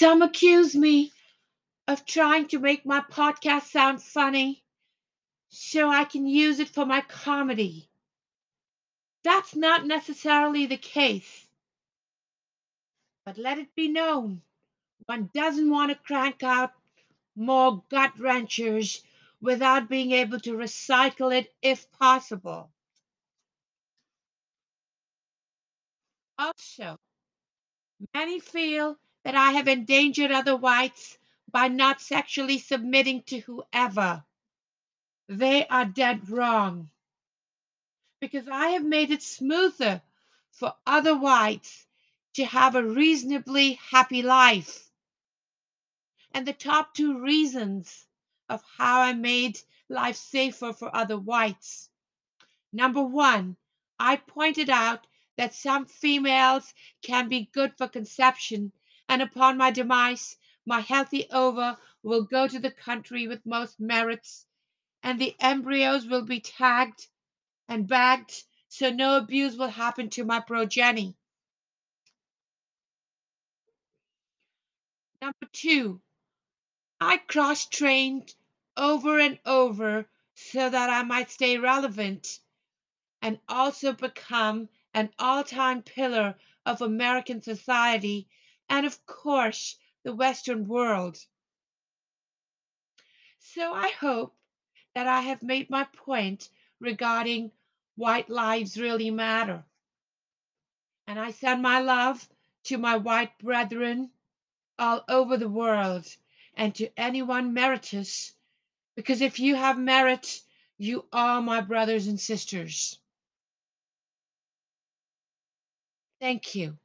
Some accuse me of trying to make my podcast sound funny so I can use it for my comedy. That's not necessarily the case. But let it be known one doesn't want to crank out more gut wrenchers without being able to recycle it if possible. Also, many feel that I have endangered other whites by not sexually submitting to whoever. They are dead wrong. Because I have made it smoother for other whites to have a reasonably happy life. And the top two reasons of how I made life safer for other whites. Number one, I pointed out that some females can be good for conception, and upon my demise, my healthy ova will go to the country with most merits, and the embryos will be tagged and bagged so no abuse will happen to my progeny. Number two, I cross trained over and over so that I might stay relevant and also become an all time pillar of American society and, of course, the Western world. So I hope that I have made my point regarding white lives really matter. And I send my love to my white brethren all over the world and to anyone meritorious, because if you have merit, you are my brothers and sisters. Thank you.